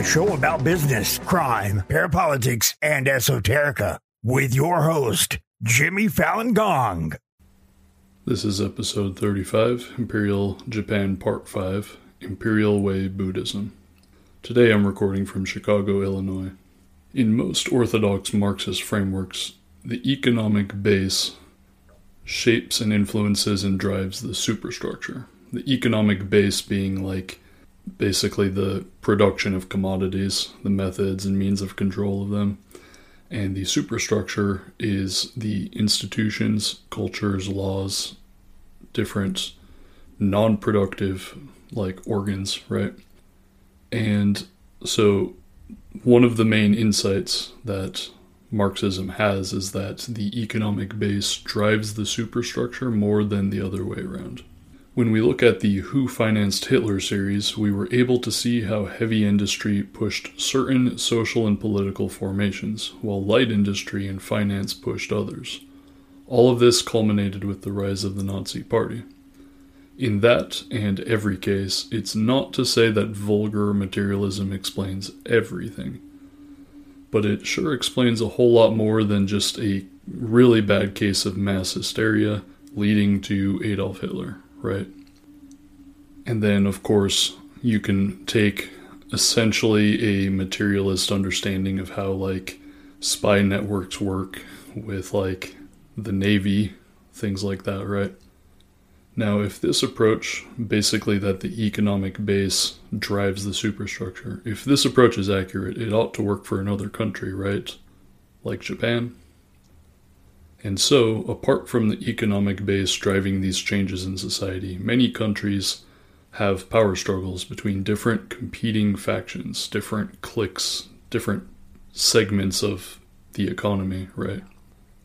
a show about business, crime, parapolitics, and esoterica, with your host, Jimmy Fallon Gong. This is episode 35, Imperial Japan Part 5, Imperial Way Buddhism. Today I'm recording from Chicago, Illinois. In most orthodox Marxist frameworks, the economic base shapes and influences and drives the superstructure. The economic base being like basically the production of commodities, the methods and means of control of them. And the superstructure is the institutions, cultures, laws, different non productive like organs, right? And so one of the main insights that Marxism has is that the economic base drives the superstructure more than the other way around. When we look at the Who Financed Hitler series, we were able to see how heavy industry pushed certain social and political formations, while light industry and finance pushed others. All of this culminated with the rise of the Nazi Party. In that and every case, it's not to say that vulgar materialism explains everything, but it sure explains a whole lot more than just a really bad case of mass hysteria leading to Adolf Hitler right? And then, of course, you can take essentially a materialist understanding of how, like, spy networks work with, like, the Navy, things like that, right? Now, if this approach, basically that the economic base drives the superstructure, if this approach is accurate, it ought to work for another country, right? Like Japan, and so, apart from the economic base driving these changes in society, many countries have power struggles between different competing factions, different cliques, different segments of the economy, right?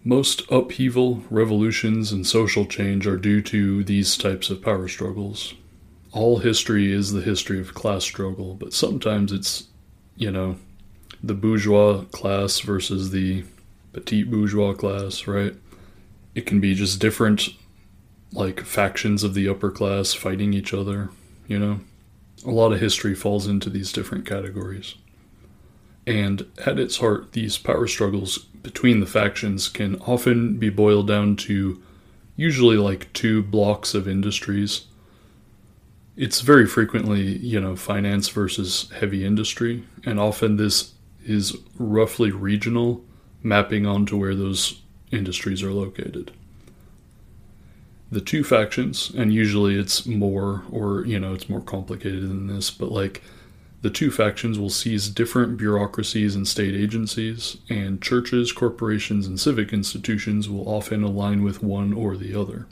Most upheaval, revolutions, and social change are due to these types of power struggles. All history is the history of class struggle, but sometimes it's, you know, the bourgeois class versus the petite bourgeois class, right? It can be just different, like, factions of the upper class fighting each other, you know? A lot of history falls into these different categories. And at its heart, these power struggles between the factions can often be boiled down to usually like two blocks of industries. It's very frequently, you know, finance versus heavy industry, and often this is roughly regional mapping onto where those industries are located. The two factions, and usually it's more, or you know, it's more complicated than this, but like the two factions will seize different bureaucracies and state agencies, and churches, corporations, and civic institutions will often align with one or the other.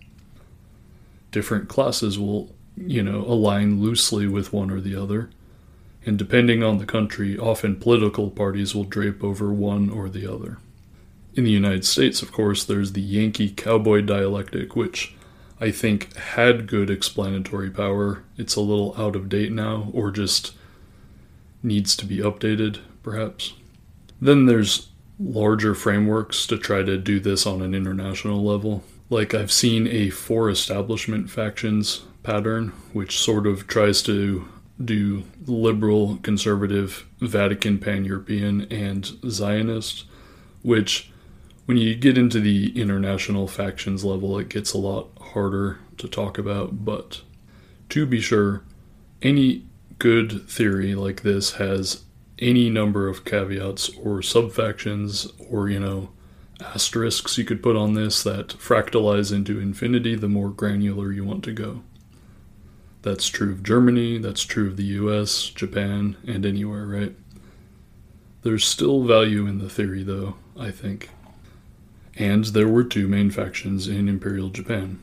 Different classes will, you know, align loosely with one or the other, and depending on the country, often political parties will drape over one or the other. In the United States, of course, there's the Yankee cowboy dialectic, which I think had good explanatory power. It's a little out of date now, or just needs to be updated, perhaps. Then there's larger frameworks to try to do this on an international level. Like I've seen a four establishment factions pattern, which sort of tries to do liberal, conservative, Vatican, pan European, and Zionist, which when you get into the international factions level, it gets a lot harder to talk about. But to be sure, any good theory like this has any number of caveats or subfactions or, you know, asterisks you could put on this that fractalize into infinity the more granular you want to go. That's true of Germany, that's true of the US, Japan, and anywhere, right? There's still value in the theory, though, I think. And there were two main factions in Imperial Japan,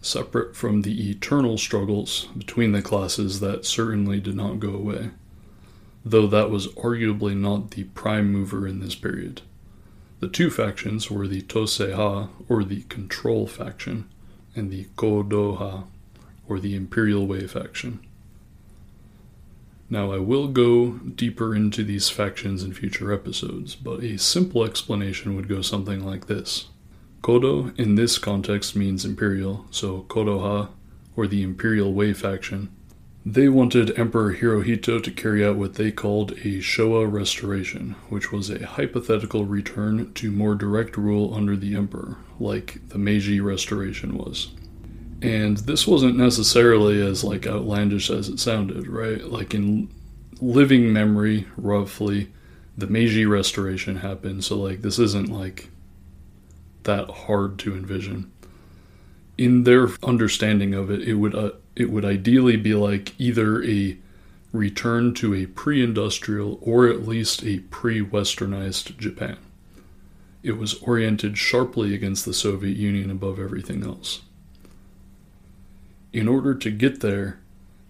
separate from the eternal struggles between the classes that certainly did not go away, though that was arguably not the prime mover in this period. The two factions were the Toseiha, or the Control faction, and the Kodoha, or the Imperial Way faction. Now, I will go deeper into these factions in future episodes, but a simple explanation would go something like this Kodo in this context means imperial, so Kodoha, or the Imperial Way faction, They wanted Emperor Hirohito to carry out what they called a Showa restoration, which was a hypothetical return to more direct rule under the emperor, like the Meiji restoration was. And this wasn't necessarily as like outlandish as it sounded, right? Like in living memory, roughly, the Meiji restoration happened, so like this isn't like that hard to envision. In their understanding of it, it would uh, it would ideally be like either a return to a pre-industrial or at least a pre-westernized Japan. It was oriented sharply against the Soviet Union above everything else. In order to get there,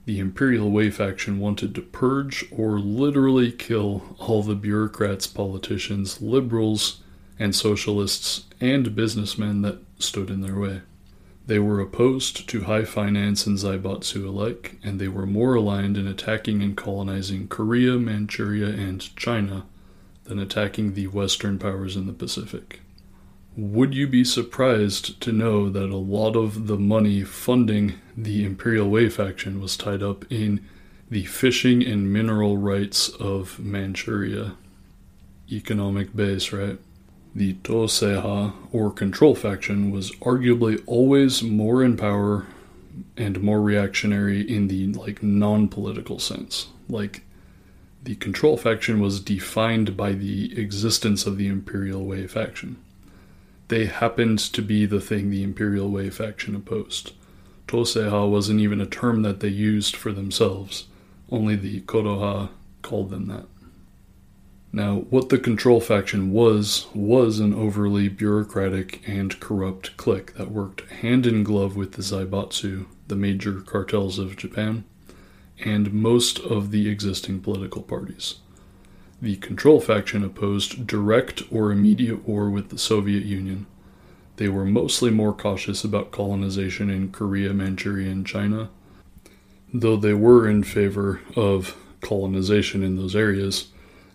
the Imperial Way faction wanted to purge or literally kill all the bureaucrats, politicians, liberals, and socialists and businessmen that stood in their way. They were opposed to high finance and Zaibatsu alike, and they were more aligned in attacking and colonizing Korea, Manchuria, and China than attacking the Western powers in the Pacific. Would you be surprised to know that a lot of the money funding the Imperial Way faction was tied up in the fishing and mineral rights of Manchuria? Economic base, right? The Toseiha, or control faction, was arguably always more in power and more reactionary in the like non-political sense. Like the control faction was defined by the existence of the Imperial Way faction they happened to be the thing the Imperial Way faction opposed. Toseiha wasn't even a term that they used for themselves, only the Kodoha called them that. Now, what the Control faction was, was an overly bureaucratic and corrupt clique that worked hand in glove with the Zaibatsu, the major cartels of Japan, and most of the existing political parties. The Control faction opposed direct or immediate war with the Soviet Union. They were mostly more cautious about colonization in Korea, Manchuria, and China, though they were in favor of colonization in those areas.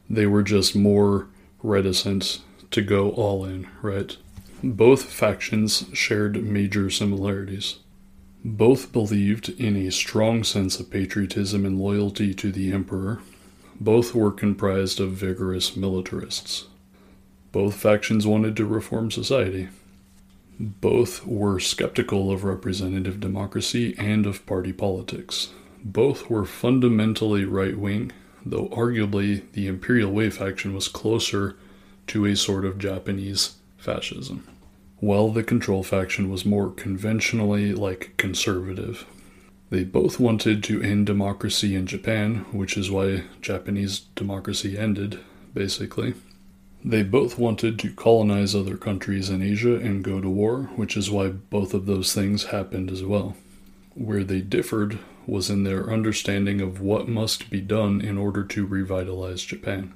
They were just more reticent to go all in, right? Both factions shared major similarities. Both believed in a strong sense of patriotism and loyalty to the emperor, both were comprised of vigorous militarists. Both factions wanted to reform society. Both were skeptical of representative democracy and of party politics. Both were fundamentally right wing, though arguably the Imperial Way faction was closer to a sort of Japanese fascism, while the Control faction was more conventionally like conservative. They both wanted to end democracy in Japan, which is why Japanese democracy ended, basically. They both wanted to colonize other countries in Asia and go to war, which is why both of those things happened as well. Where they differed was in their understanding of what must be done in order to revitalize Japan.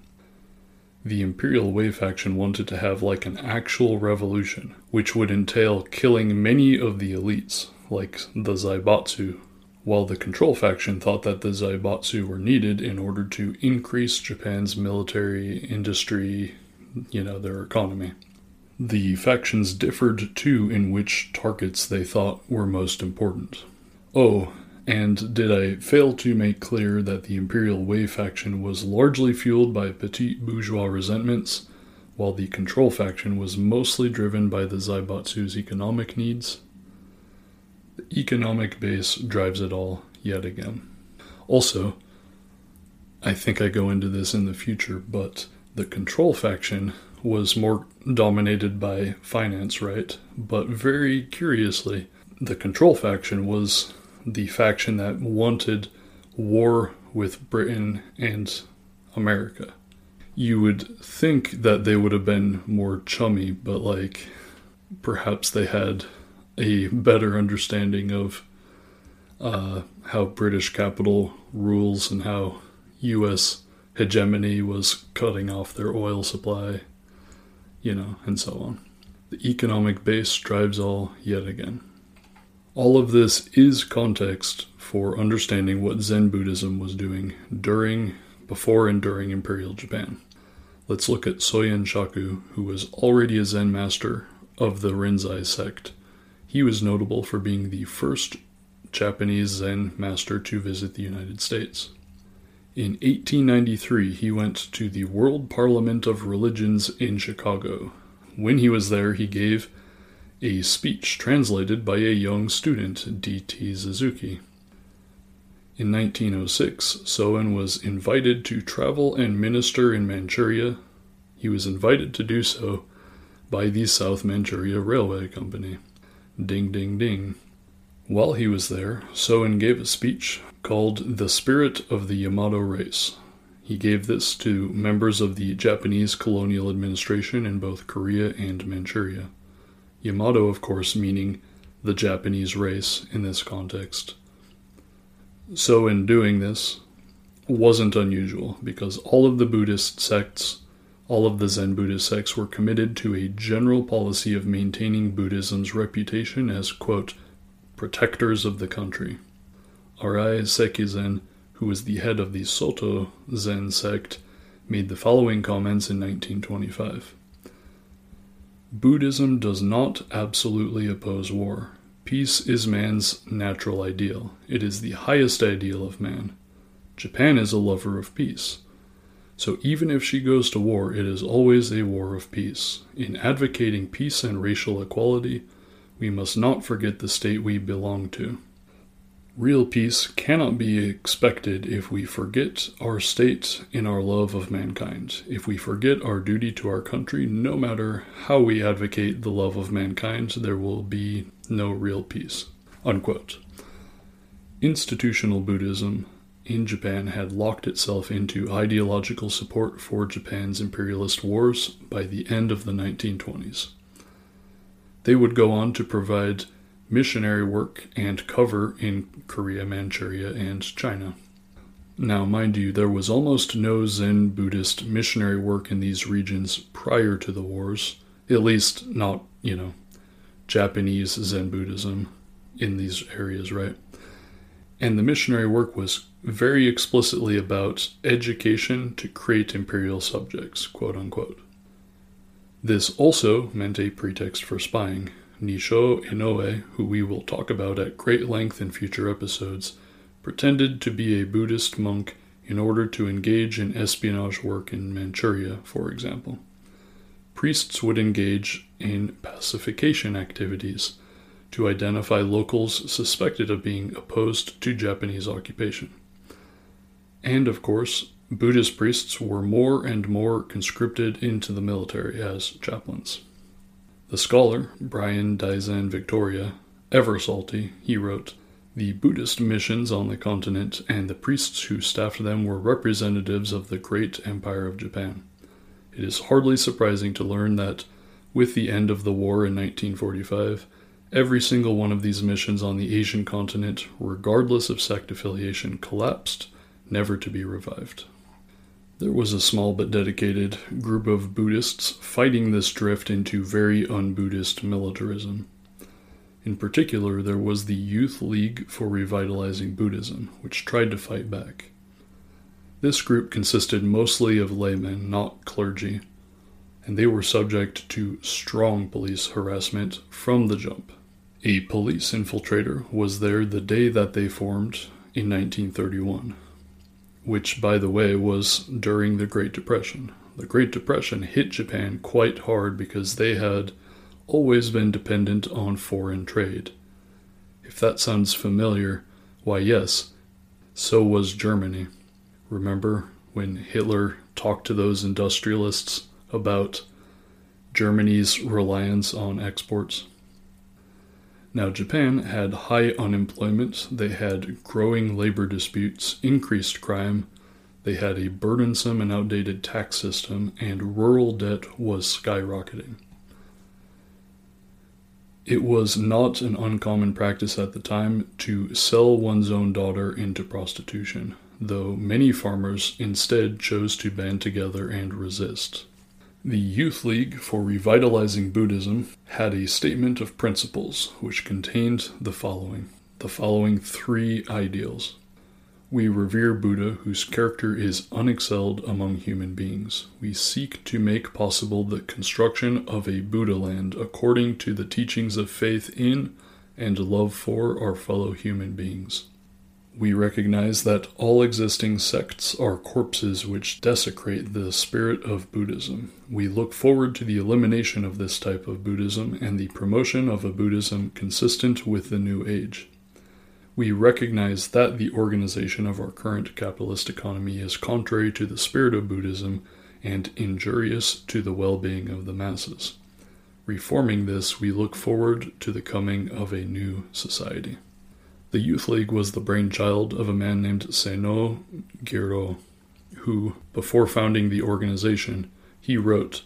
The Imperial Way faction wanted to have like an actual revolution, which would entail killing many of the elites, like the Zaibatsu, while the Control faction thought that the Zaibatsu were needed in order to increase Japan's military industry, you know, their economy. The factions differed too in which targets they thought were most important. Oh, and did I fail to make clear that the Imperial Way faction was largely fueled by petite bourgeois resentments, while the Control faction was mostly driven by the Zaibatsu's economic needs? The economic base drives it all yet again. Also, I think I go into this in the future, but the control faction was more dominated by finance, right? But very curiously, the control faction was the faction that wanted war with Britain and America. You would think that they would have been more chummy, but like perhaps they had a better understanding of uh, how British capital rules and how U.S. hegemony was cutting off their oil supply, you know, and so on. The economic base drives all yet again. All of this is context for understanding what Zen Buddhism was doing during, before, and during Imperial Japan. Let's look at Soyen Shaku, who was already a Zen master of the Rinzai sect he was notable for being the first Japanese Zen master to visit the United States. In 1893, he went to the World Parliament of Religions in Chicago. When he was there, he gave a speech translated by a young student, D.T. Suzuki. In 1906, Soen was invited to travel and minister in Manchuria. He was invited to do so by the South Manchuria Railway Company. Ding, ding, ding. While he was there, Soen gave a speech called The Spirit of the Yamato Race. He gave this to members of the Japanese colonial administration in both Korea and Manchuria. Yamato, of course, meaning the Japanese race in this context. So, in doing this, wasn't unusual because all of the Buddhist sects, all of the Zen Buddhist sects were committed to a general policy of maintaining Buddhism's reputation as, quote, protectors of the country. Arai Sekizen, who was the head of the Soto Zen sect, made the following comments in 1925 Buddhism does not absolutely oppose war. Peace is man's natural ideal, it is the highest ideal of man. Japan is a lover of peace. So even if she goes to war, it is always a war of peace. In advocating peace and racial equality, we must not forget the state we belong to. Real peace cannot be expected if we forget our state in our love of mankind, if we forget our duty to our country, no matter how we advocate the love of mankind, there will be no real peace. Unquote. Institutional Buddhism in Japan had locked itself into ideological support for Japan's imperialist wars by the end of the 1920s. They would go on to provide missionary work and cover in Korea, Manchuria, and China. Now, mind you, there was almost no Zen Buddhist missionary work in these regions prior to the wars, at least not, you know, Japanese Zen Buddhism in these areas, right? And the missionary work was very explicitly about education to create imperial subjects, quote unquote. This also meant a pretext for spying. Nissho Inoue, who we will talk about at great length in future episodes, pretended to be a Buddhist monk in order to engage in espionage work in Manchuria, for example. Priests would engage in pacification activities to identify locals suspected of being opposed to Japanese occupation. And of course, Buddhist priests were more and more conscripted into the military as chaplains. The scholar, Brian Daizan Victoria, ever salty, he wrote, The Buddhist missions on the continent and the priests who staffed them were representatives of the great empire of Japan. It is hardly surprising to learn that, with the end of the war in 1945, every single one of these missions on the Asian continent, regardless of sect affiliation, collapsed, never to be revived. There was a small but dedicated group of Buddhists fighting this drift into very un Buddhist militarism. In particular, there was the Youth League for Revitalizing Buddhism, which tried to fight back. This group consisted mostly of laymen, not clergy, and they were subject to strong police harassment from the jump. A police infiltrator was there the day that they formed in 1931 which, by the way, was during the Great Depression. The Great Depression hit Japan quite hard because they had always been dependent on foreign trade. If that sounds familiar, why, yes, so was Germany. Remember when Hitler talked to those industrialists about Germany's reliance on exports? Now, Japan had high unemployment, they had growing labor disputes, increased crime, they had a burdensome and outdated tax system, and rural debt was skyrocketing. It was not an uncommon practice at the time to sell one's own daughter into prostitution, though many farmers instead chose to band together and resist. The Youth League for Revitalizing Buddhism had a statement of principles which contained the following the following three ideals. We revere Buddha, whose character is unexcelled among human beings. We seek to make possible the construction of a Buddha land according to the teachings of faith in and love for our fellow human beings. We recognize that all existing sects are corpses which desecrate the spirit of Buddhism. We look forward to the elimination of this type of Buddhism and the promotion of a Buddhism consistent with the New Age. We recognize that the organization of our current capitalist economy is contrary to the spirit of Buddhism and injurious to the well being of the masses. Reforming this, we look forward to the coming of a new society. The Youth League was the brainchild of a man named Seno Giro, who, before founding the organization, he wrote,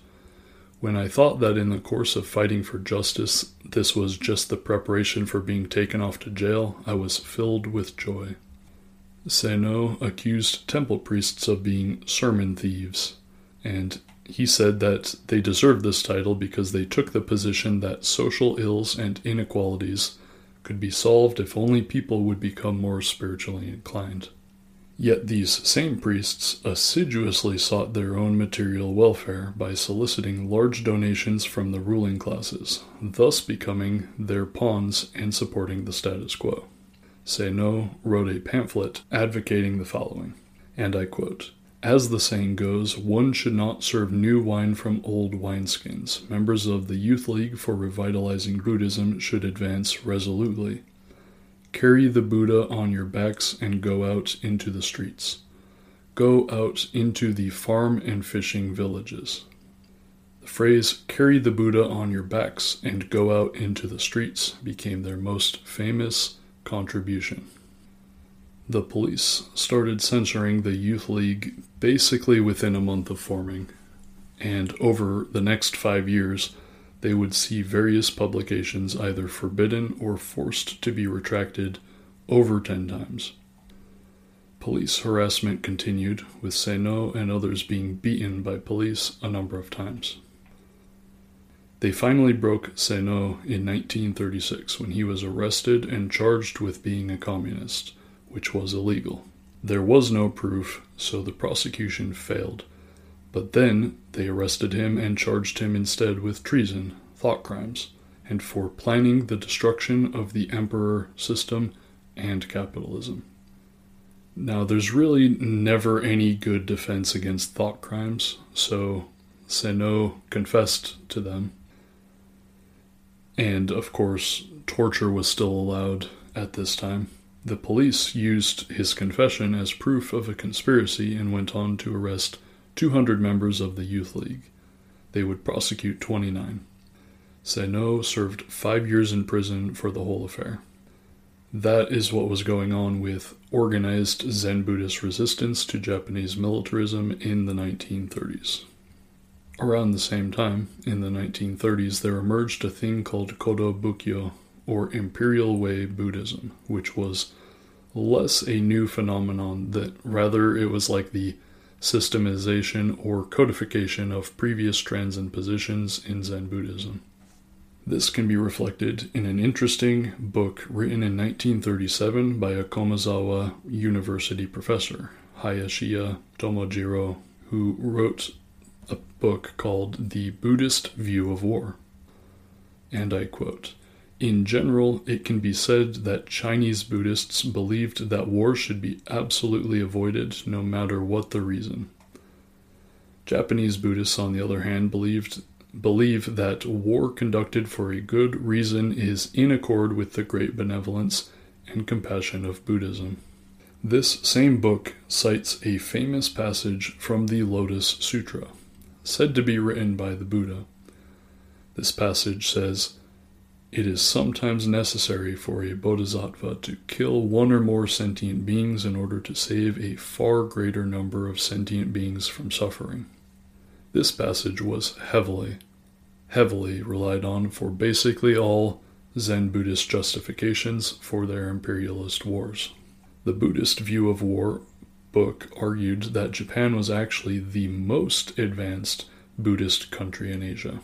When I thought that in the course of fighting for justice this was just the preparation for being taken off to jail, I was filled with joy. Seno accused temple priests of being sermon thieves, and he said that they deserved this title because they took the position that social ills and inequalities could be solved if only people would become more spiritually inclined. Yet these same priests assiduously sought their own material welfare by soliciting large donations from the ruling classes, thus becoming their pawns and supporting the status quo. Seno wrote a pamphlet advocating the following, and I quote as the saying goes, one should not serve new wine from old wineskins. Members of the Youth League for Revitalizing Buddhism should advance resolutely. Carry the Buddha on your backs and go out into the streets. Go out into the farm and fishing villages. The phrase, carry the Buddha on your backs and go out into the streets, became their most famous contribution. The police started censoring the Youth League basically within a month of forming, and over the next five years, they would see various publications either forbidden or forced to be retracted over 10 times. Police harassment continued, with Seno and others being beaten by police a number of times. They finally broke Seno in 1936 when he was arrested and charged with being a communist which was illegal. There was no proof, so the prosecution failed. But then they arrested him and charged him instead with treason, thought crimes, and for planning the destruction of the emperor system and capitalism. Now, there's really never any good defense against thought crimes, so Seno confessed to them. And of course, torture was still allowed at this time. The police used his confession as proof of a conspiracy and went on to arrest 200 members of the Youth League. They would prosecute 29. Seno served five years in prison for the whole affair. That is what was going on with organized Zen Buddhist resistance to Japanese militarism in the 1930s. Around the same time, in the 1930s, there emerged a thing called Kodo Bukkyo, or Imperial Way Buddhism, which was less a new phenomenon, that rather it was like the systemization or codification of previous trends and positions in Zen Buddhism. This can be reflected in an interesting book written in 1937 by a Komazawa University professor, Hayashiya Tomojiro, who wrote a book called The Buddhist View of War. And I quote in general, it can be said that Chinese Buddhists believed that war should be absolutely avoided no matter what the reason. Japanese Buddhists, on the other hand, believed believe that war conducted for a good reason is in accord with the great benevolence and compassion of Buddhism. This same book cites a famous passage from the Lotus Sutra, said to be written by the Buddha. This passage says, it is sometimes necessary for a bodhisattva to kill one or more sentient beings in order to save a far greater number of sentient beings from suffering. This passage was heavily, heavily relied on for basically all Zen Buddhist justifications for their imperialist wars. The Buddhist view of war book argued that Japan was actually the most advanced Buddhist country in Asia.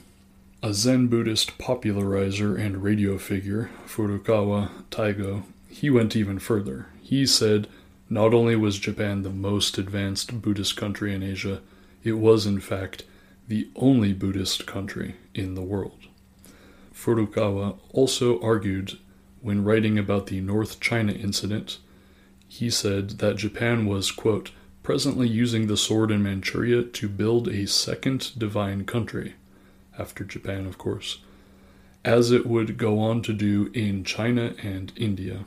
A Zen Buddhist popularizer and radio figure, Furukawa Taigo, he went even further. He said not only was Japan the most advanced Buddhist country in Asia, it was in fact the only Buddhist country in the world. Furukawa also argued When writing about the North China incident, he said that Japan was, quote, presently using the sword in Manchuria to build a second divine country, after Japan, of course, as it would go on to do in China and India.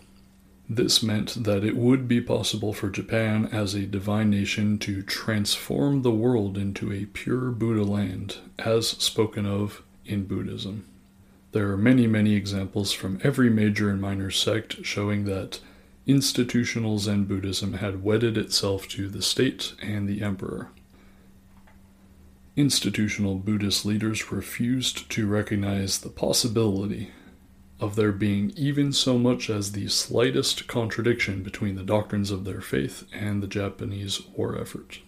This meant that it would be possible for Japan as a divine nation to transform the world into a pure Buddha land, as spoken of in Buddhism. There are many, many examples from every major and minor sect showing that institutional Zen Buddhism had wedded itself to the state and the emperor. Institutional Buddhist leaders refused to recognize the possibility of there being even so much as the slightest contradiction between the doctrines of their faith and the Japanese war effort.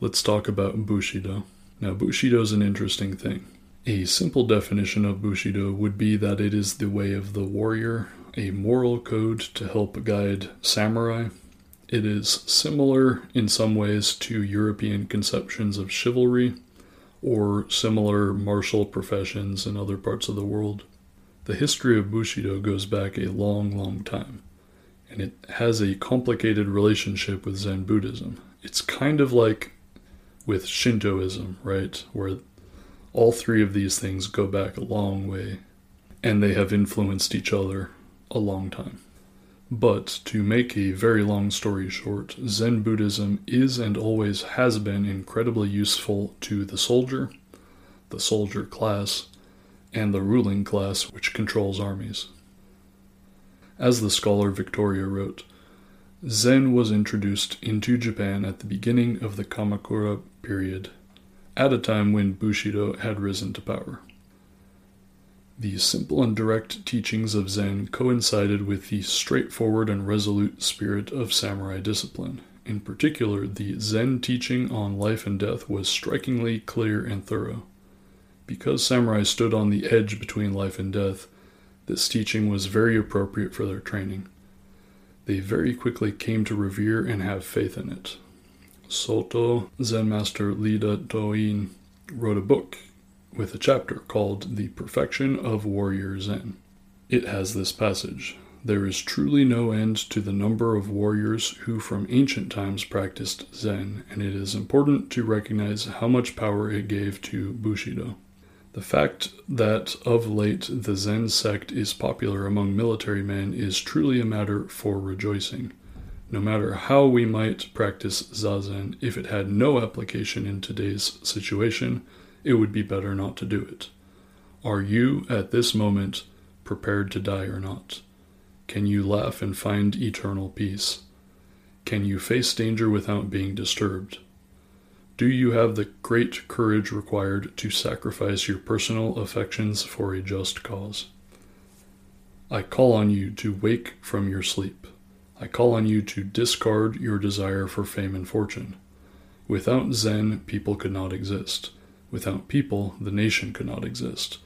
Let's talk about Bushido. Now, Bushido is an interesting thing. A simple definition of Bushido would be that it is the way of the warrior, a moral code to help guide samurai. It is similar in some ways to European conceptions of chivalry or similar martial professions in other parts of the world. The history of Bushido goes back a long, long time, and it has a complicated relationship with Zen Buddhism. It's kind of like with Shintoism, right? Where all three of these things go back a long way, and they have influenced each other a long time. But to make a very long story short, Zen Buddhism is and always has been incredibly useful to the soldier, the soldier class, and the ruling class which controls armies. As the scholar Victoria wrote, Zen was introduced into Japan at the beginning of the Kamakura period, at a time when Bushido had risen to power. The simple and direct teachings of Zen coincided with the straightforward and resolute spirit of samurai discipline. In particular, the Zen teaching on life and death was strikingly clear and thorough. Because samurai stood on the edge between life and death, this teaching was very appropriate for their training. They very quickly came to revere and have faith in it. Soto Zen master Iida Doin wrote a book with a chapter called The Perfection of Warrior Zen. It has this passage There is truly no end to the number of warriors who from ancient times practiced Zen, and it is important to recognize how much power it gave to Bushido. The fact that of late the Zen sect is popular among military men is truly a matter for rejoicing. No matter how we might practice Zazen, if it had no application in today's situation, it would be better not to do it. Are you, at this moment, prepared to die or not? Can you laugh and find eternal peace? Can you face danger without being disturbed? Do you have the great courage required to sacrifice your personal affections for a just cause? I call on you to wake from your sleep. I call on you to discard your desire for fame and fortune. Without Zen, people could not exist. Without people, the nation could not exist.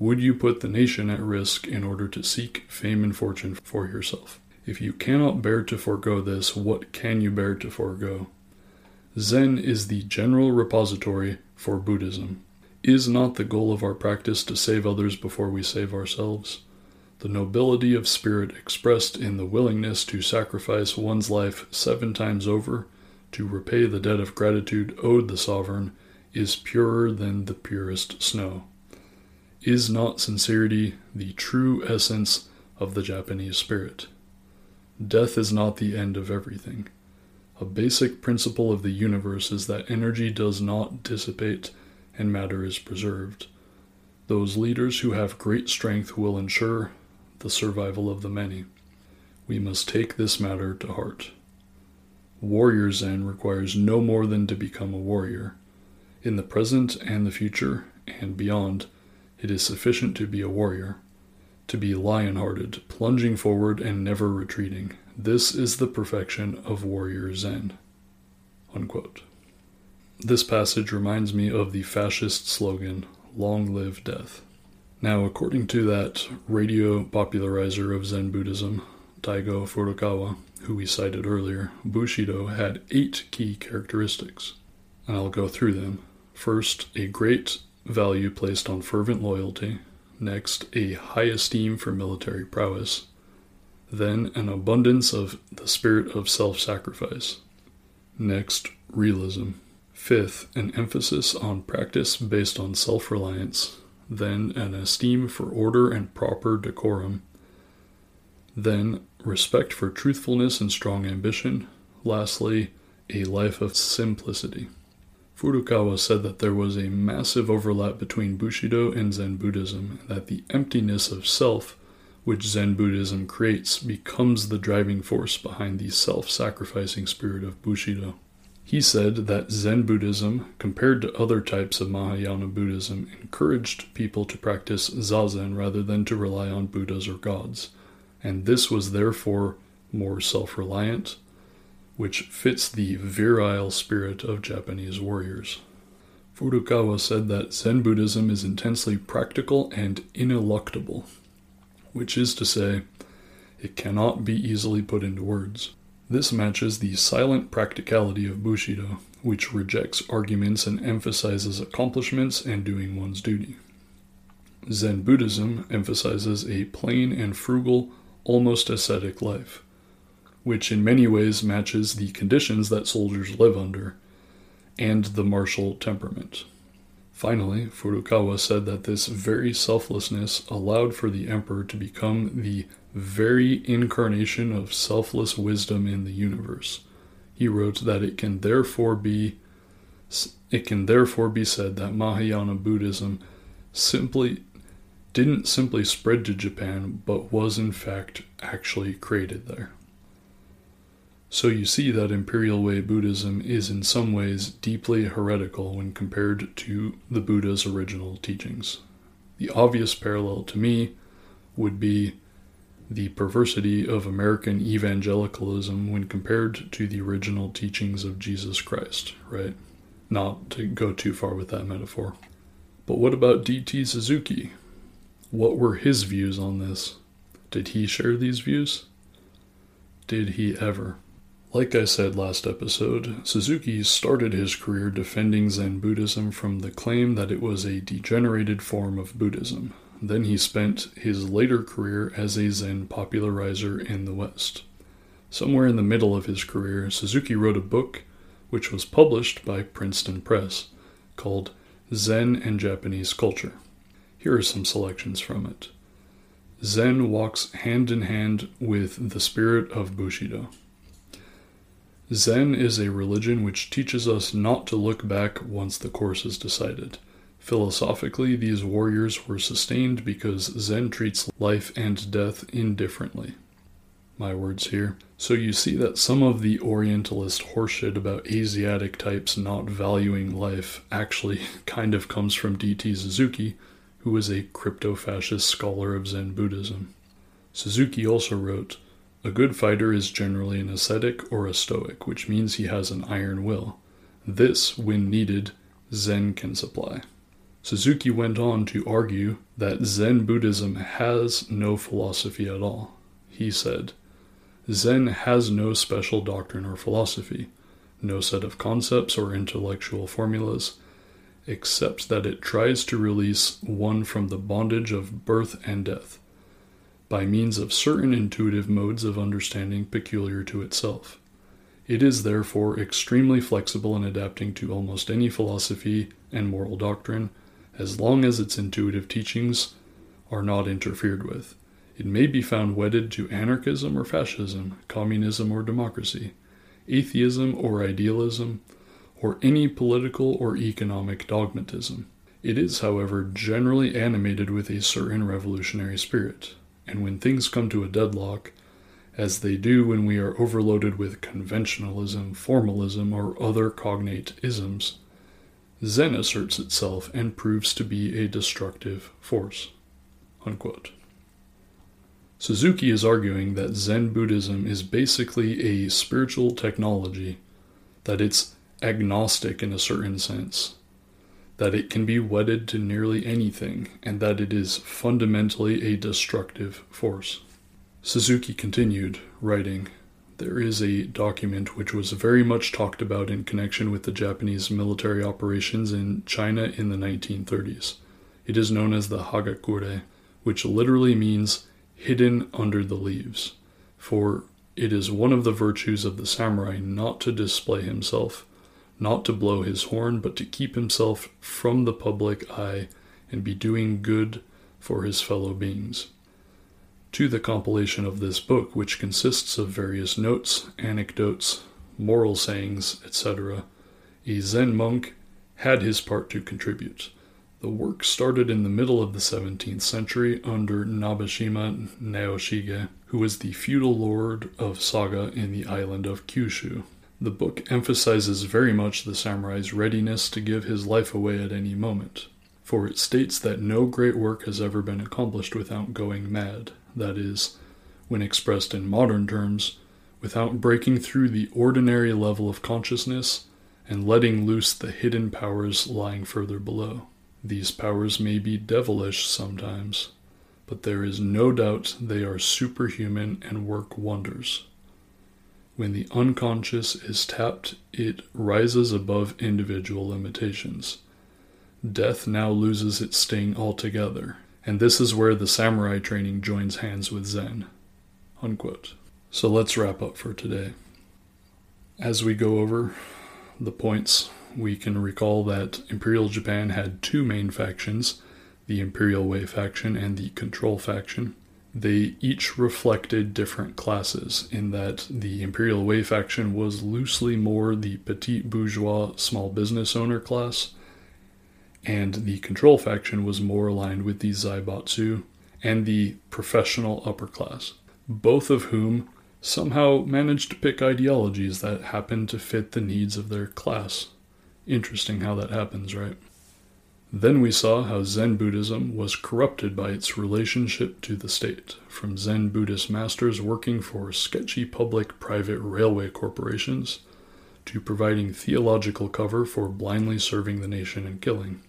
Would you put the nation at risk in order to seek fame and fortune for yourself? If you cannot bear to forego this, what can you bear to forego? Zen is the general repository for Buddhism. Is not the goal of our practice to save others before we save ourselves? The nobility of spirit expressed in the willingness to sacrifice one's life seven times over to repay the debt of gratitude owed the sovereign is purer than the purest snow. Is not sincerity the true essence of the Japanese spirit? Death is not the end of everything. A basic principle of the universe is that energy does not dissipate and matter is preserved. Those leaders who have great strength will ensure the survival of the many. We must take this matter to heart. Warrior Zen requires no more than to become a warrior. In the present and the future and beyond, it is sufficient to be a warrior, to be lion hearted, plunging forward and never retreating, this is the perfection of warrior Zen. Unquote. This passage reminds me of the fascist slogan, Long live death. Now, according to that radio popularizer of Zen Buddhism, Daigo Furukawa, who we cited earlier, Bushido had eight key characteristics, and I'll go through them. First, a great value placed on fervent loyalty. Next, a high esteem for military prowess. Then, an abundance of the spirit of self sacrifice. Next, realism. Fifth, an emphasis on practice based on self reliance. Then, an esteem for order and proper decorum. Then, respect for truthfulness and strong ambition. Lastly, a life of simplicity. Furukawa said that there was a massive overlap between Bushido and Zen Buddhism, and that the emptiness of self which Zen Buddhism creates becomes the driving force behind the self sacrificing spirit of Bushido. He said that Zen Buddhism, compared to other types of Mahayana Buddhism, encouraged people to practice zazen rather than to rely on Buddhas or gods, and this was therefore more self reliant, which fits the virile spirit of Japanese warriors. Furukawa said that Zen Buddhism is intensely practical and ineluctable, which is to say, it cannot be easily put into words. This matches the silent practicality of Bushido, which rejects arguments and emphasizes accomplishments and doing one's duty. Zen Buddhism emphasizes a plain and frugal, almost ascetic life which in many ways matches the conditions that soldiers live under, and the martial temperament. Finally, Furukawa said that this very selflessness allowed for the emperor to become the very incarnation of selfless wisdom in the universe. He wrote that it can therefore be it can therefore be said that Mahayana Buddhism simply didn't simply spread to Japan, but was in fact actually created there. So you see that Imperial Way Buddhism is in some ways deeply heretical when compared to the Buddha's original teachings. The obvious parallel to me would be the perversity of American evangelicalism when compared to the original teachings of Jesus Christ, right? Not to go too far with that metaphor. But what about D.T. Suzuki? What were his views on this? Did he share these views? Did he ever? Like I said last episode, Suzuki started his career defending Zen Buddhism from the claim that it was a degenerated form of Buddhism. Then he spent his later career as a Zen popularizer in the West. Somewhere in the middle of his career, Suzuki wrote a book which was published by Princeton Press called Zen and Japanese Culture. Here are some selections from it. Zen walks hand in hand with the spirit of Bushido. Zen is a religion which teaches us not to look back once the course is decided. Philosophically, these warriors were sustained because Zen treats life and death indifferently. My words here. So you see that some of the Orientalist horseshit about Asiatic types not valuing life actually kind of comes from D.T. Suzuki, who is a crypto fascist scholar of Zen Buddhism. Suzuki also wrote, a good fighter is generally an ascetic or a stoic, which means he has an iron will. This, when needed, Zen can supply. Suzuki went on to argue that Zen Buddhism has no philosophy at all. He said, Zen has no special doctrine or philosophy, no set of concepts or intellectual formulas, except that it tries to release one from the bondage of birth and death by means of certain intuitive modes of understanding peculiar to itself. It is therefore extremely flexible in adapting to almost any philosophy and moral doctrine, as long as its intuitive teachings are not interfered with. It may be found wedded to anarchism or fascism, communism or democracy, atheism or idealism, or any political or economic dogmatism. It is, however, generally animated with a certain revolutionary spirit, and when things come to a deadlock, as they do when we are overloaded with conventionalism, formalism, or other cognate isms, Zen asserts itself and proves to be a destructive force. Unquote. Suzuki is arguing that Zen Buddhism is basically a spiritual technology, that it's agnostic in a certain sense, that it can be wedded to nearly anything, and that it is fundamentally a destructive force. Suzuki continued, writing, There is a document which was very much talked about in connection with the Japanese military operations in China in the 1930s. It is known as the Hagakure, which literally means hidden under the leaves. For it is one of the virtues of the samurai not to display himself, not to blow his horn, but to keep himself from the public eye and be doing good for his fellow beings. To the compilation of this book, which consists of various notes, anecdotes, moral sayings, etc., a Zen monk had his part to contribute. The work started in the middle of the 17th century under Nabeshima Naoshige, who was the feudal lord of Saga in the island of Kyushu. The book emphasizes very much the samurai's readiness to give his life away at any moment, for it states that no great work has ever been accomplished without going mad, that is, when expressed in modern terms, without breaking through the ordinary level of consciousness and letting loose the hidden powers lying further below. These powers may be devilish sometimes, but there is no doubt they are superhuman and work wonders. When the unconscious is tapped, it rises above individual limitations. Death now loses its sting altogether, and this is where the samurai training joins hands with Zen. Unquote. So let's wrap up for today. As we go over the points we can recall that Imperial Japan had two main factions the Imperial Way faction and the Control faction. They each reflected different classes, in that the Imperial Way faction was loosely more the petit bourgeois small business owner class, and the Control faction was more aligned with the Zaibatsu and the professional upper class, both of whom somehow managed to pick ideologies that happened to fit the needs of their class. Interesting how that happens, right? Then we saw how Zen Buddhism was corrupted by its relationship to the state, from Zen Buddhist masters working for sketchy public private railway corporations to providing theological cover for blindly serving the nation and killing.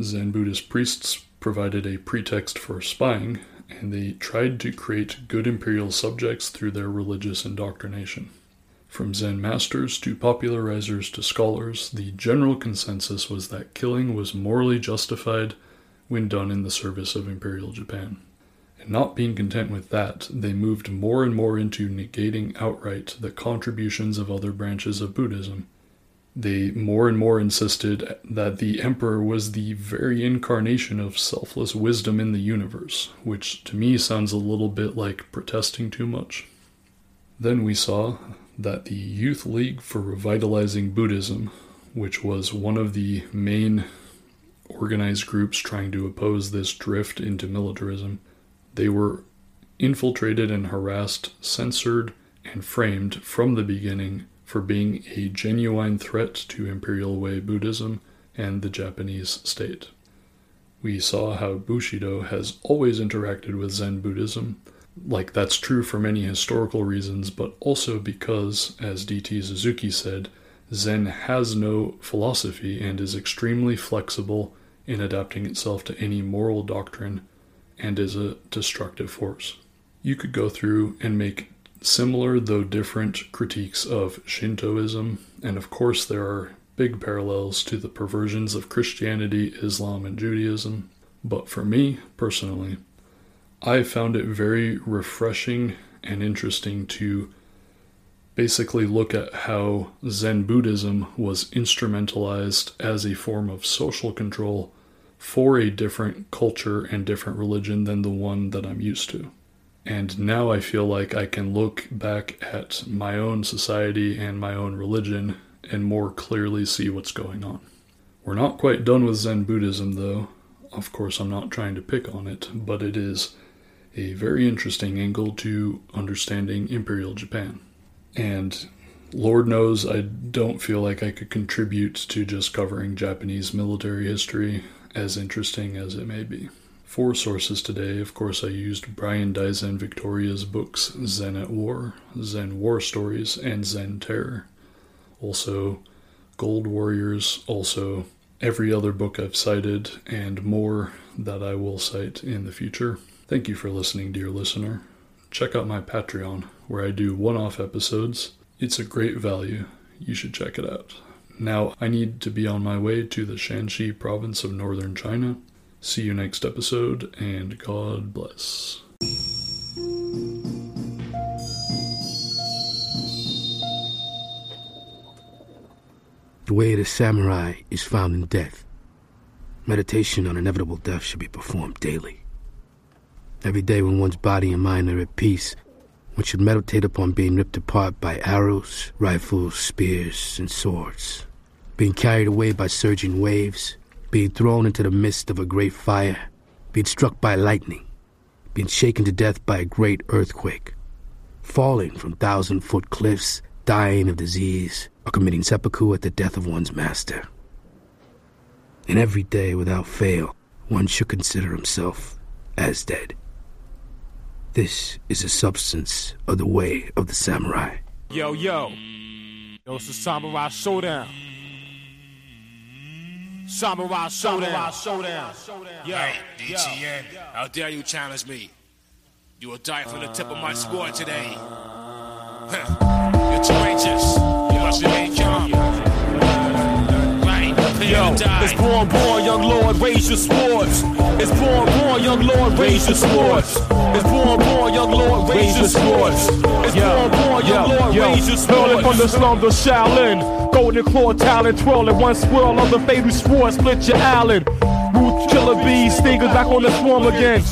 Zen Buddhist priests provided a pretext for spying, and they tried to create good imperial subjects through their religious indoctrination. From Zen masters to popularizers to scholars, the general consensus was that killing was morally justified when done in the service of Imperial Japan. And not being content with that, they moved more and more into negating outright the contributions of other branches of Buddhism. They more and more insisted that the emperor was the very incarnation of selfless wisdom in the universe, which to me sounds a little bit like protesting too much. Then we saw that the Youth League for Revitalizing Buddhism, which was one of the main organized groups trying to oppose this drift into militarism, they were infiltrated and harassed, censored, and framed from the beginning for being a genuine threat to Imperial Way Buddhism and the Japanese state. We saw how Bushido has always interacted with Zen Buddhism like that's true for many historical reasons, but also because, as D.T. Suzuki said, Zen has no philosophy and is extremely flexible in adapting itself to any moral doctrine and is a destructive force. You could go through and make similar though different critiques of Shintoism, and of course, there are big parallels to the perversions of Christianity, Islam, and Judaism. But for me, personally, I found it very refreshing and interesting to basically look at how Zen Buddhism was instrumentalized as a form of social control for a different culture and different religion than the one that I'm used to. And now I feel like I can look back at my own society and my own religion and more clearly see what's going on. We're not quite done with Zen Buddhism, though. Of course, I'm not trying to pick on it, but it is a very interesting angle to understanding Imperial Japan. And Lord knows I don't feel like I could contribute to just covering Japanese military history, as interesting as it may be. For sources today, of course, I used Brian Daizen Victoria's books Zen at War, Zen War Stories, and Zen Terror. Also, Gold Warriors, also every other book I've cited, and more that I will cite in the future. Thank you for listening, dear listener. Check out my Patreon, where I do one off episodes. It's a great value. You should check it out. Now, I need to be on my way to the Shanxi province of northern China, See you next episode, and God bless. The way of the samurai is found in death. Meditation on inevitable death should be performed daily. Every day when one's body and mind are at peace, one should meditate upon being ripped apart by arrows, rifles, spears, and swords, being carried away by surging waves, being thrown into the midst of a great fire, being struck by lightning, being shaken to death by a great earthquake, falling from thousand foot cliffs, dying of disease, or committing seppuku at the death of one's master. And every day, without fail, one should consider himself as dead. This is the substance of the way of the samurai. Yo, yo. Yo, it's the Samurai Showdown. Samurai Showdown. Showdown. Yo, Hey, DTN, how dare you challenge me? You will die from the tip of my sword today. You're courageous. You must remain die. it's born, born, young lord, raise your swords. It's born, born, young lord, raise your swords. It's born, born, young lord, raise your swords. It's born, born, young lord, raise your Hurling from the swords. slums of Shaolin. Golden claw talent twirling. One swirl of the fatal sword split your Allen. Root killer bees, stingers back on the swarm again.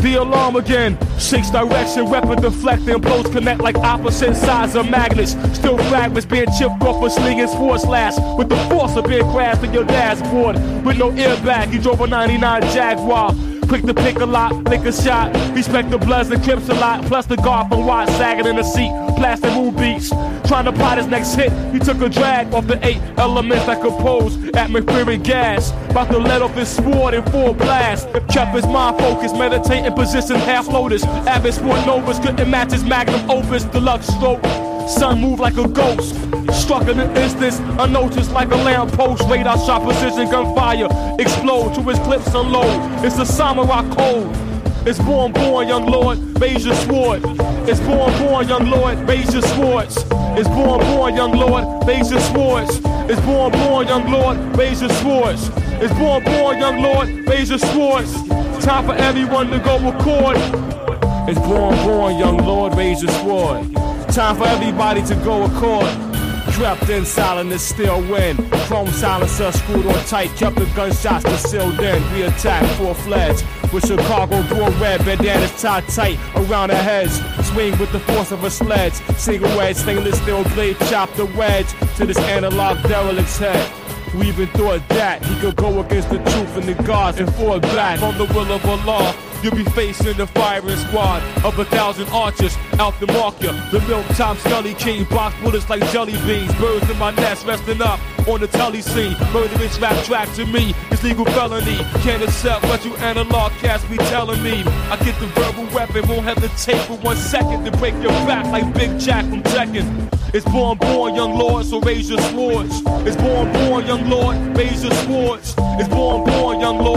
The alarm again. Shakes direction, weapon deflecting. Blows connect like opposite sides of magnets. Still fragments being chipped off a slinging sword slash. With the force of being crashed in your dashboard. With no airbag, you drove a 99 Jaguar. Quick to pick a lot, lick a shot. Respect the Bloods and Crips a lot. Plus the guard from Watt sagging in the seat. Plastic move beats. Trying to plot his next hit. He took a drag off the eight elements that compose atmospheric gas. About to let off his sword in full blast. Kept his mind focused, meditating position half lotus. Avid sport novas couldn't match his magnum opus. Deluxe stroke. Sun moved like a ghost. Struck in an instance, unnoticed like a lamppost. Radar shot position, gunfire. Explode to his clips unload. It's a samurai code. It's born, born, young lord, raise your sword. It's born, born, young lord, raise your swords. It's born, born, young lord, raise your swords. It's born, born, young lord, raise your swords. It's born, born, young lord, raise your swords. Time for everyone to go record. It's born, born, young lord, raise your sword. Time for everybody to go accord. Trapped in silence, still win. Chrome silencer screwed on tight, kept the gunshots concealed in. We attack full fledged with Chicago broad red bandanas tied tight around our heads. Swing with the force of a sledge. Single wedge, stainless steel blade, chop the wedge to this analog derelict's head. We even thought that he could go against the truth and the gods and fall back on the will of Allah. You'll be facing the firing squad of a thousand archers out the mark ya. The milk top scully king, box bullets like jelly beans. Birds in my nest resting up on the telly scene. Murderous rap track to me is legal felony. Can't accept what you analog cats be telling me. I get the verbal weapon, won't hesitate for one second to break your back like Big Jack from Tekken. It's born, born, young lord, so raise your swords. It's born, born, young lord, raise your swords. It's born, born, young lord.